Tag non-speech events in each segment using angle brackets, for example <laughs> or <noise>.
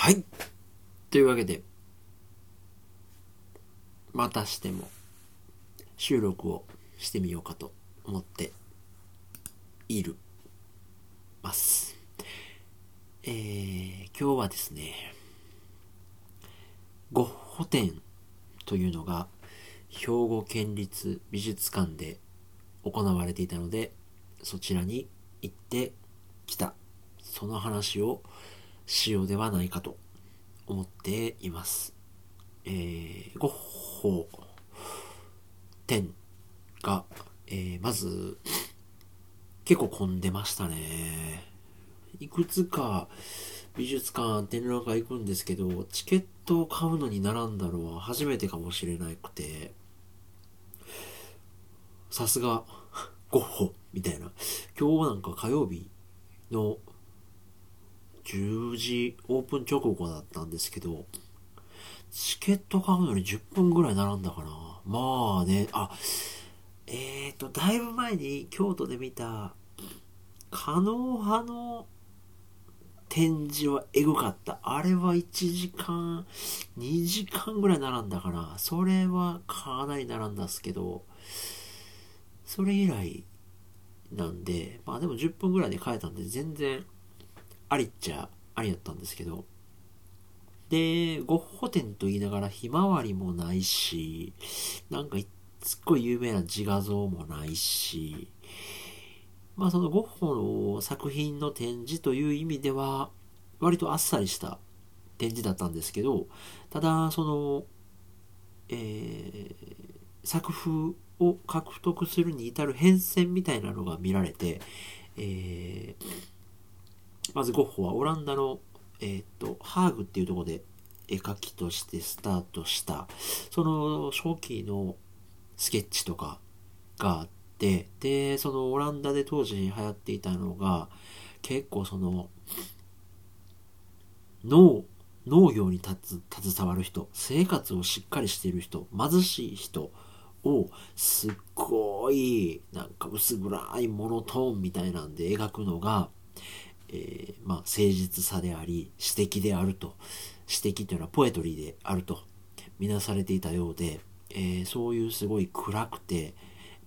はい。というわけで、またしても収録をしてみようかと思っているます。えー、今日はですね、ゴッホ展というのが兵庫県立美術館で行われていたので、そちらに行ってきた。その話をしようではないかと思っています。えー、ゴッホ展が、えー、まず結構混んでましたね。いくつか美術館、展覧会行くんですけど、チケットを買うのに並んだのは初めてかもしれなくて、さすがゴッホみたいな。今日なんか火曜日の10時オープン直後だったんですけど、チケット買うのに10分ぐらい並んだかな。まあね、あ、えーと、だいぶ前に京都で見た、可能派の展示はエグかった。あれは1時間、2時間ぐらい並んだかな。それはかなり並んだっすけど、それ以来なんで、まあでも10分ぐらいで帰ったんで全然ありっちゃありだったんですけど、で、ゴッホ展と言いながらひまわりもないし、なんかすっごい有名な自画像もないし、まあそのゴッホの作品の展示という意味では、割とあっさりした展示だったんですけど、ただ、その、えー、作風を獲得するに至る変遷みたいなのが見られて、えー、まずゴッホはオランダの、えー、っと、ハーグっていうところで絵描きとしてスタートした、その初期のスケッチとかがあって、で、そのオランダで当時流行っていたのが、結構その、農、農業に、携わる人、生活をしっかりしている人、貧しい人を、すっごい、なんか薄暗いモノトーンみたいなんで描くのが、えー、まあ、誠実さであり、詩的であると。詩的というのはポエトリーであると、みなされていたようで、えー、そういうすごい暗くて、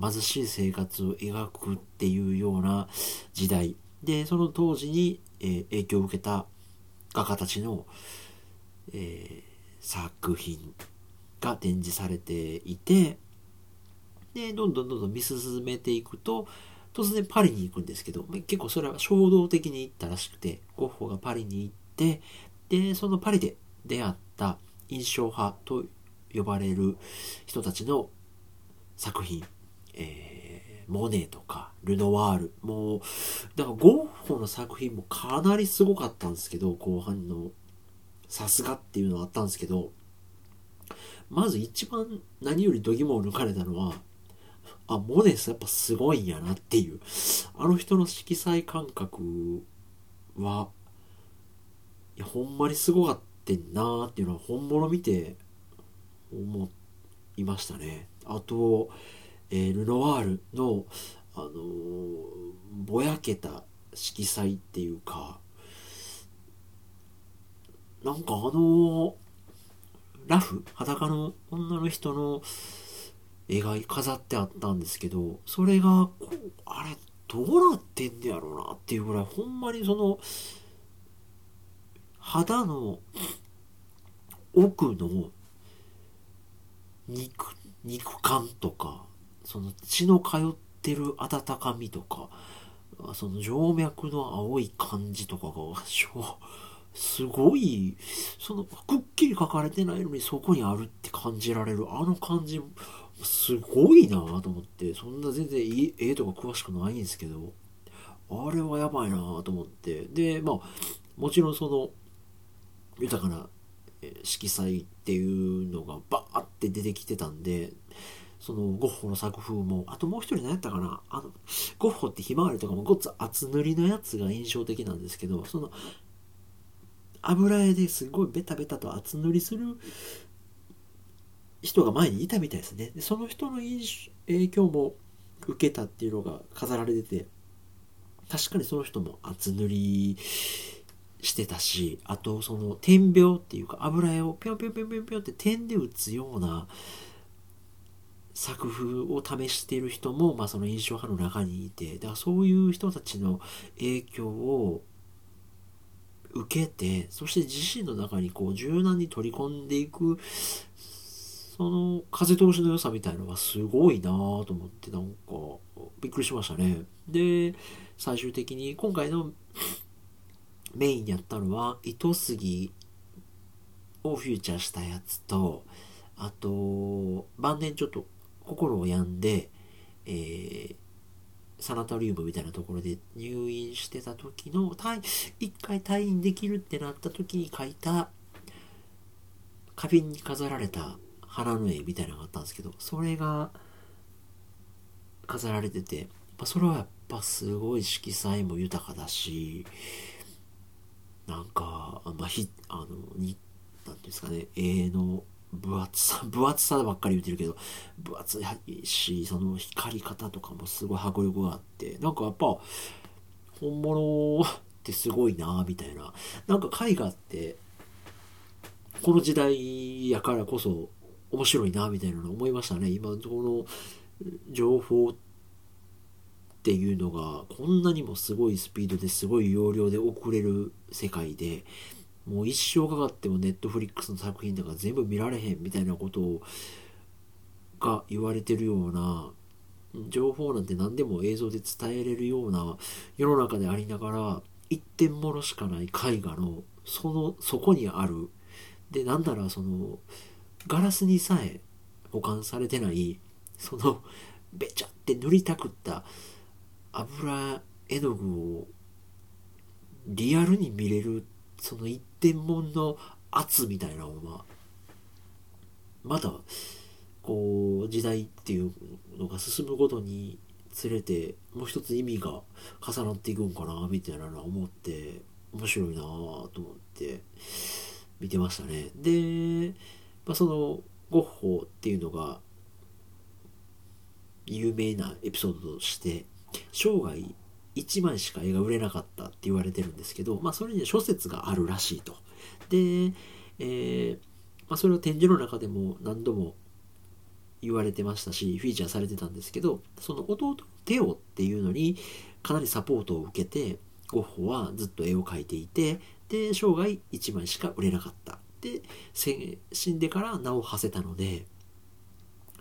貧しい生活を描くっていうような時代。で、その当時に、えー、影響を受けた画家たちの、えー、作品が展示されていて、で、どんどんどんどん見進めていくと、突然パリに行くんですけど、結構それは衝動的に行ったらしくて、ゴッホがパリに行って、で、そのパリで出会った印象派と呼ばれる人たちの作品、えー、モネとかルノワール、もう、だからゴッホの作品もかなりすごかったんですけど、後半のさすがっていうのはあったんですけど、まず一番何より度肝を抜かれたのは、あ、モネスやっぱすごいんやなっていう。あの人の色彩感覚は、いや、ほんまにすごかってんなーっていうのは本物見て思いましたね。あと、えー、ルノワールの、あのー、ぼやけた色彩っていうか、なんかあのー、ラフ裸の女の人の絵が飾ってあったんですけど、それが、こう、あれ、どうなってんねやろうなっていうぐらい、ほんまにその、肌の奥の肉、肉感とか、その血の通ってる温かみとか、その静脈の青い感じとかが、<laughs> すごい、その、くっきり書かれてないのにそこにあるって感じられる、あの感じ、すごいなと思って、そんな全然絵とか詳しくないんですけど、あれはやばいなと思って、で、まあ、もちろんその、豊かな色彩っていうのがバーって出てきてたんで、そのゴッホの作風も、あともう一人何やったかな？あの、ゴッホってひまわりとかもごっつ厚塗りのやつが印象的なんですけど、その、油絵ですごいベタベタと厚塗りする人が前にいたみたいですね。でその人の影響も受けたっていうのが飾られてて、確かにその人も厚塗りしてたし、あとその点描っていうか油絵をぴょんぴょんぴょんぴょんぴょんって点で打つような作風を試している人も、まあ、その印象派の中にいて、だからそういう人たちの影響を受けて、そして自身の中にこう柔軟に取り込んでいく、その風通しの良さみたいのがすごいなぁと思って、なんかびっくりしましたね。で、最終的に今回のメインにやったのは糸杉をフューチャーしたやつとあと晩年ちょっと心を病んで、えー、サナタリウムみたいなところで入院してた時の一回退院できるってなった時に描いた花瓶に飾られた花の絵みたいなのがあったんですけどそれが飾られてて、それはやっぱすごい色彩も豊かだしなんか、まあ、ひ、あの、に、なんていうんですかね、絵の分厚さ、分厚さばっかり言ってるけど、分厚いし、その光り方とかもすごい迫力があって、なんかやっぱ、本物ってすごいなみたいな。なんか絵画って、この時代やからこそ面白いなみたいなの思いましたね。今、この情報ってっていうのがこんなにもすごいスピードですごい容量で送れる世界でもう一生かかってもネットフリックスの作品とか全部見られへんみたいなことをが言われてるような情報なんて何でも映像で伝えれるような世の中でありながら一点ものしかない絵画のそのそこにあるでなんならそのガラスにさえ保管されてないそのべちゃって塗りたくった油絵の具をリアルに見れるその一点物の圧みたいなのがまだこう時代っていうのが進むごとにつれてもう一つ意味が重なっていくんかなみたいなのは思って面白いなと思って見てましたね。で、まあ、そのゴッホっていうのが有名なエピソードとして生涯1枚しか絵が売れなかったって言われてるんですけど、まあ、それには諸説があるらしいと。で、えー、まあ、それを展示の中でも何度も言われてましたし、フィーチャーされてたんですけど、その弟テオっていうのにかなりサポートを受けて、ゴッホはずっと絵を描いていて、で、生涯1枚しか売れなかった。で、死んでから名を馳せたので、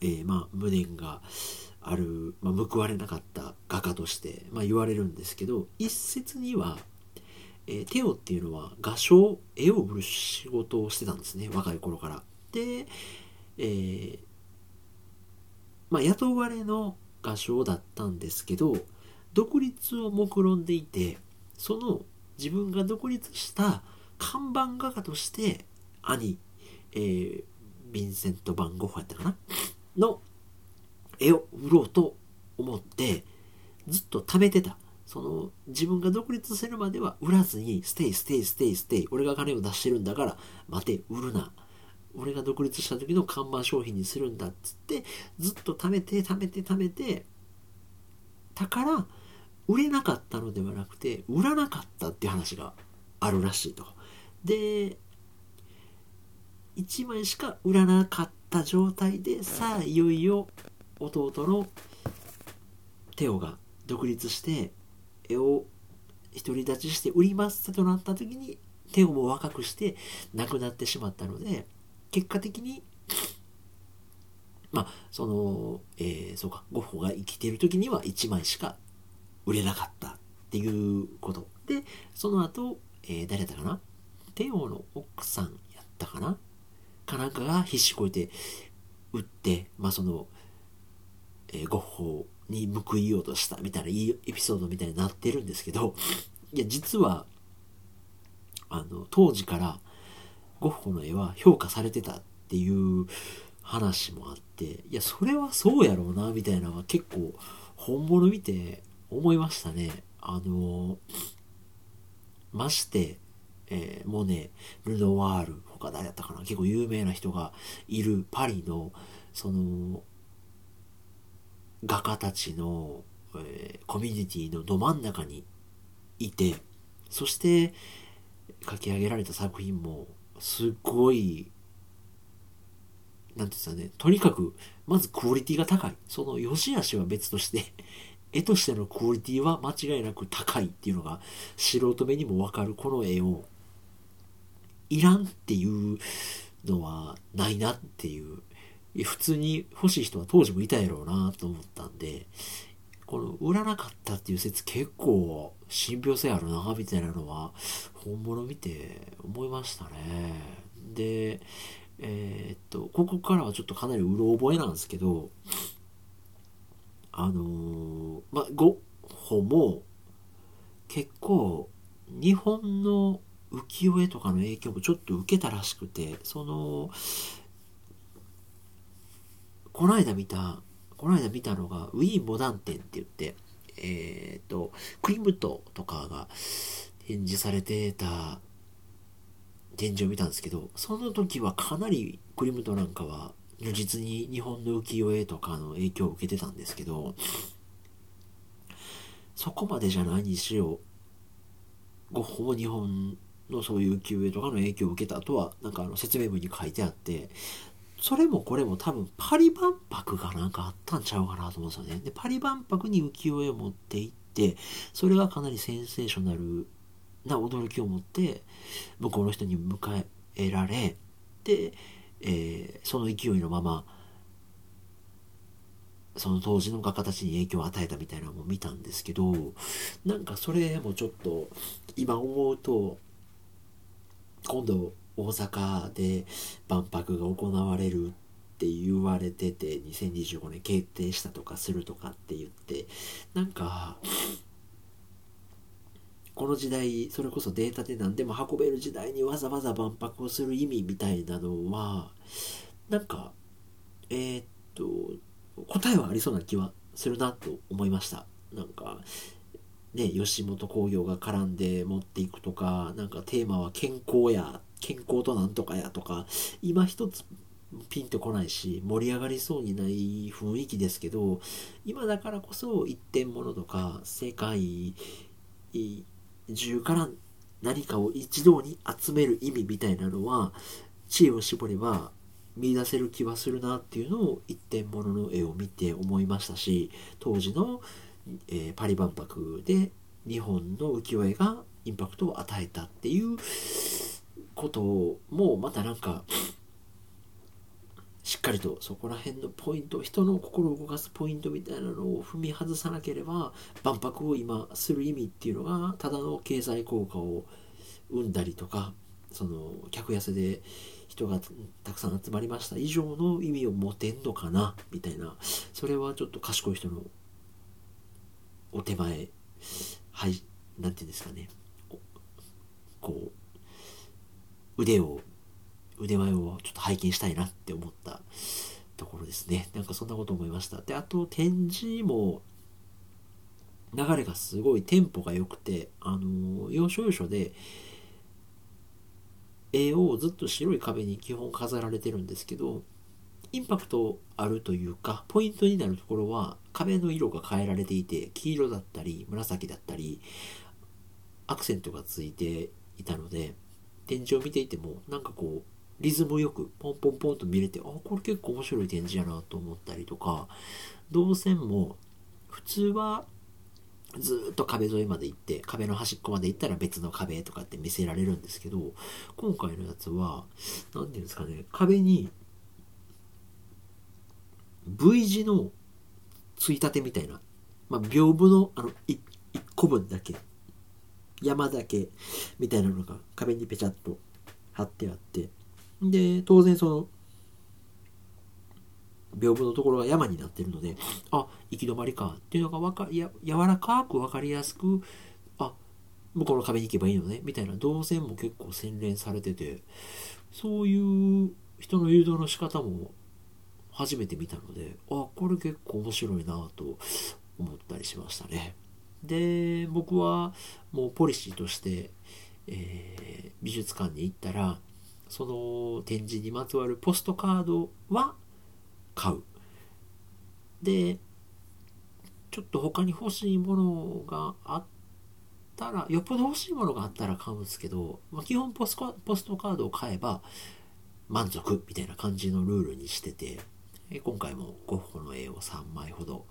えー、まあ、無念が、ある、まあ、報われなかった画家として、まあ、言われるんですけど一説には、えー、テオっていうのは画商絵を売る仕事をしてたんですね若い頃から。で、えー、まあ、雇われの画商だったんですけど独立を目論んでいてその自分が独立した看板画家として兄、えー、ヴィンセント・バン・ゴッホやったかな？の絵を売ろうと思ってずっと貯めてた。その自分が独立するまでは売らずにステイステイステイステイ俺が金を出してるんだから待て売るな。俺が独立した時の看板商品にするんだっつってずっと貯めて貯めて貯めてだから売れなかったのではなくて売らなかったっていう話があるらしいと。で1枚しか売らなかった状態でさあいよいよ弟のテオが独立して絵を独り立ちして売りますとなった時にテオも若くして亡くなってしまったので結果的にまあその、えー、そうかゴッホが生きてる時には1枚しか売れなかったっていうこと。でその後、えー、誰だったかな？テオの奥さんやったかな？かなんかが必死こいて売ってまあそのえー、ゴッホに報いようとしたみたいないいエピソードみたいになってるんですけど、いや、実は、あの、当時からゴッホの絵は評価されてたっていう話もあって、いや、それはそうやろうな、みたいなのは結構本物見て思いましたね。あの、まして、えー、モネ、ルノワール、他誰やったかな結構有名な人がいるパリの、その、画家たちの、えー、コミュニティのど真ん中にいて、そして、書き上げられた作品もすごいなんていうんですかねとにかくまずクオリティが高い。その良し悪しは別として絵としてのクオリティは間違いなく高いっていうのが素人目にもわかるこの絵をいらんっていうのはないなっていう。普通に欲しい人は当時もいたやろうなと思ったんでこの売らなかったっていう説結構信憑性あるなみたいなのは本物見て思いましたね。でえー、っとここからはちょっとかなりうろ覚えなんですけどあのー、まあゴッホも結構日本の浮世絵とかの影響もちょっと受けたらしくてそのこの間見たこの間見たのがウィーンモダン展って言ってえっ、ー、とクリムトとかが展示されてた展示を見たんですけどその時はかなりクリムトなんかは如実に日本の浮世絵とかの影響を受けてたんですけどそこまでじゃないにしろゴッホも日本のそういう浮世絵とかの影響を受けたとはなんかあの説明文に書いてあってそれもこれも多分パリ万博がなんかあったんちゃうかなと思うんですよね。で、パリ万博に浮世絵を持って行って、それがかなりセンセーショナルな驚きを持って、向こうの人に迎えられ、で、えー、その勢いのまま、その当時の画家たちに影響を与えたみたいなのも見たんですけど、なんかそれもちょっと、今思うと、今度大阪で万博が行われるって言われてて2025年決定したとかするとかって言ってなんかこの時代それこそデータで何でも運べる時代にわざわざ万博をする意味みたいなのはなんかえー、っと答えはありそうな気はするなと思いました。なんかね吉本興業が絡んで持っていくとかなんかテーマは健康や健康となんとかやとか今一つピンとこないし盛り上がりそうにない雰囲気ですけど今だからこそ一点物とか世界中から何かを一堂に集める意味みたいなのは知恵を絞れば見出せる気はするなっていうのを一点物の絵を見て思いましたし当時の、えー、パリ万博で日本の浮世絵がインパクトを与えたっていうこともまたなんかしっかりとそこら辺のポイント人の心を動かすポイントみたいなのを踏み外さなければ万博を今する意味っていうのがただの経済効果を生んだりとかその客痩せで人がたくさん集まりました以上の意味を持てんのかなみたいなそれはちょっと賢い人のお手前はい何て言うんですかねこう腕を、腕前をちょっと拝見したいなって思ったところですね。なんかそんなこと思いました。で、あと展示も流れがすごいテンポが良くて、あの、要所要所で、絵をずっと白い壁に基本飾られてるんですけど、インパクトあるというか、ポイントになるところは壁の色が変えられていて、黄色だったり、紫だったり、アクセントがついていたので、展示を見ていてもなんかこうリズムよくポンポンポンと見れてあこれ結構面白い展示やなと思ったりとか動線も普通はずっと壁沿いまで行って壁の端っこまで行ったら別の壁とかって見せられるんですけど今回のやつは何て言うんですかね壁に V 字のついたてみたいな、まあ、屏風のあの 1, 1個分だけ。山だけみたいなのが壁にペチャッと貼ってあって。で当然その屏風のところが山になってるのであ行き止まりかっていうのがわかや柔らかく分かりやすくあ向こうの壁に行けばいいのねみたいな。動線も結構洗練されてて。そういう人の誘導の仕方も初めて見たのであこれ結構面白いなと思ったりしましたね。で僕はもうポリシーとして、えー、美術館に行ったらその展示にまつわるポストカードは買うでちょっと他に欲しいものがあったら、よっぽど欲しいものがあったら買うんですけど、まあ、基本ポスポストカードを買えば満足みたいな感じのルールにしてて、今回もゴッホの絵を3枚ほど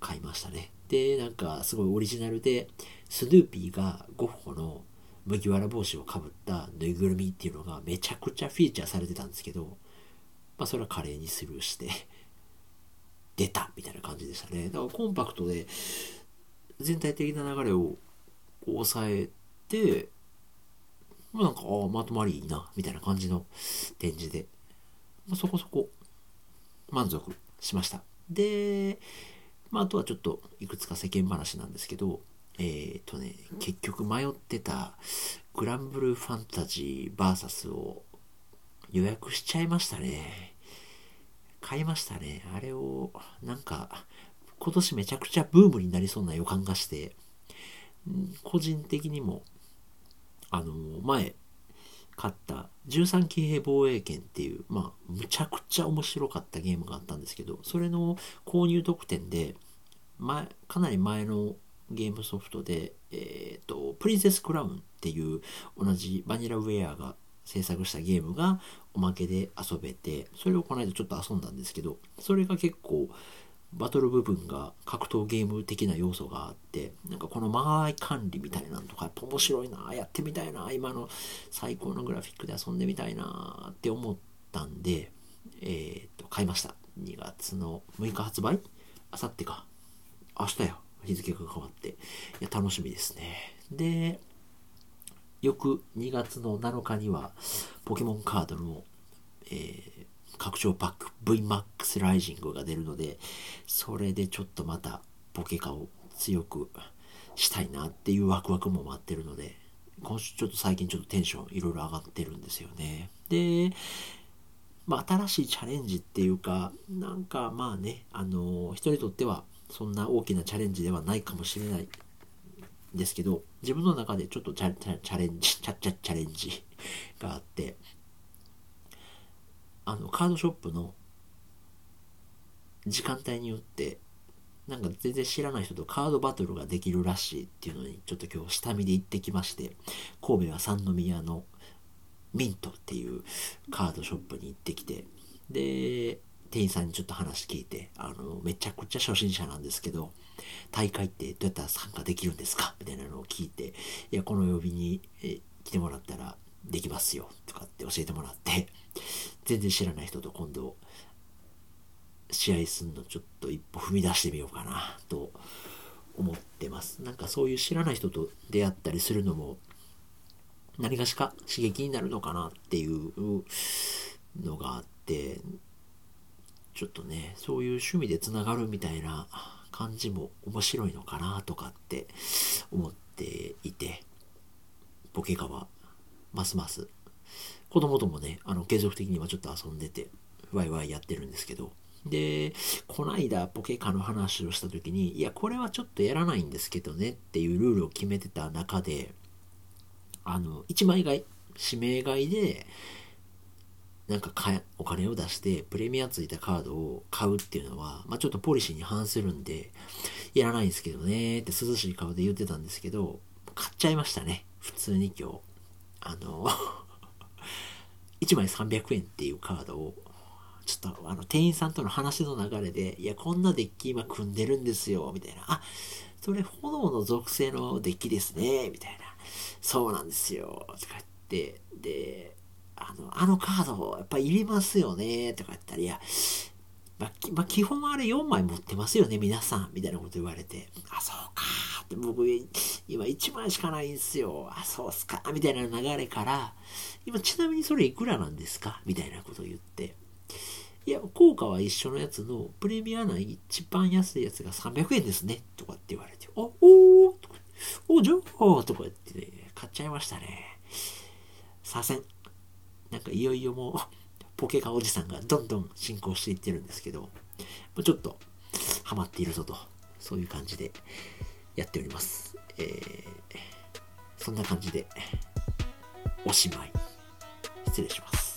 買いましたね。で、なんかすごいオリジナルで、スヌーピーがゴッホの麦わら帽子をかぶったぬいぐるみっていうのがめちゃくちゃフィーチャーされてたんですけど、まあそれは華麗にスルーして、出たみたいな感じでしたね。だからコンパクトで全体的な流れを抑えて、なんか、ああ、まとまりいいな、みたいな感じの展示で、まあ、そこそこ満足しました。で、まあ、あとはちょっといくつか世間話なんですけど、えっ、ー、とね、結局迷ってたグランブルーファンタジー VS を予約しちゃいましたね。買いましたね。あれを、なんか、今年めちゃくちゃブームになりそうな予感がして、個人的にも、あの、前、買った13騎兵防衛権っていう、まあ、むちゃくちゃ面白かったゲームがあったんですけど、それの購入特典で、前、かなり前のゲームソフトで、えっ、ー、と、プリンセスクラウンっていう同じバニラウェアが制作したゲームがおまけで遊べて、それをこの間ちょっと遊んだんですけど、それが結構バトル部分が格闘ゲーム的な要素があって、なんかこの間合い管理みたいなのとかやっぱ面白いな、やってみたいな、今の最高のグラフィックで遊んでみたいなって思ったんで、えー、っと、買いました。2月の6日発売？あさってか。明日や。日付が変わって。いや、楽しみですね。で、翌2月の7日には、ポケモンカードの、えー、拡張パック VMAX ライジングが出るので、それでちょっとまたポケカを強くしたいなっていうワクワクも待ってるので、今週ちょっと最近ちょっとテンションいろいろ上がってるんですよね。で、まあ、新しいチャレンジっていうか、なんかまあね、あの人にとってはそんな大きなチャレンジではないかもしれないですけど、自分の中でちょっとチャレンジ、チャッチャチャレンジがあって、あの、カードショップの時間帯によって、なんか全然知らない人とカードバトルができるらしいっていうのに、ちょっと今日下見で行ってきまして、神戸は三宮のミントっていうカードショップに行ってきて、で、店員さんにちょっと話聞いて、あの、めちゃくちゃ初心者なんですけど、大会ってどうやったら参加できるんですか？みたいなのを聞いて、いや、この曜日に来てもらったらできますよ、とかって教えてもらって、全然知らない人と今度、試合すんのちょっと一歩踏み出してみようかな、と思ってます。なんかそういう知らない人と出会ったりするのも、何がしか刺激になるのかなっていうのがあって、ちょっとね、そういう趣味でつながるみたいな感じも面白いのかなとかって思っていて、ポケカはますます子供ともね、あの継続的にはちょっと遊んでて、ワイワイやってるんですけど、で、こないだポケカの話をした時に、いや、これはちょっとやらないんですけどねっていうルールを決めてた中で、あの、1枚買い、指名買いで、なんかかお金を出してプレミアついたカードを買うっていうのは、まあ、ちょっとポリシーに反するんで、やらないんですけどねって涼しい顔で言ってたんですけど、買っちゃいましたね。普通に今日。あの <laughs> 1枚300円っていうカードを、ちょっとあの店員さんとの話の流れで、いや、こんなデッキ今組んでるんですよ、みたいな。あ、それ炎の属性のデッキですね、みたいな。そうなんですよ、とか言って、で、あの、あのカード、やっぱいりますよね、とか言ったら、いや、まあ、まあ、基本あれ4枚持ってますよね、皆さん、みたいなこと言われて、あ、そうかって、僕、今1枚しかないんすよ、あ、そうっすか、みたいな流れから、今、ちなみにそれいくらなんですか？みたいなことを言って、いや、効果は一緒のやつの、プレミアな一番安いやつが300円ですね、とかって言われて、あ、おー！とか、お、じゃあ、とか言って、ね、買っちゃいましたね。左遷。なんかいよいよもう、ポケカおじさんがどんどん進行していってるんですけど、ちょっとハマっているぞと、そういう感じでやっております。えー、そんな感じで、おしまい。失礼します。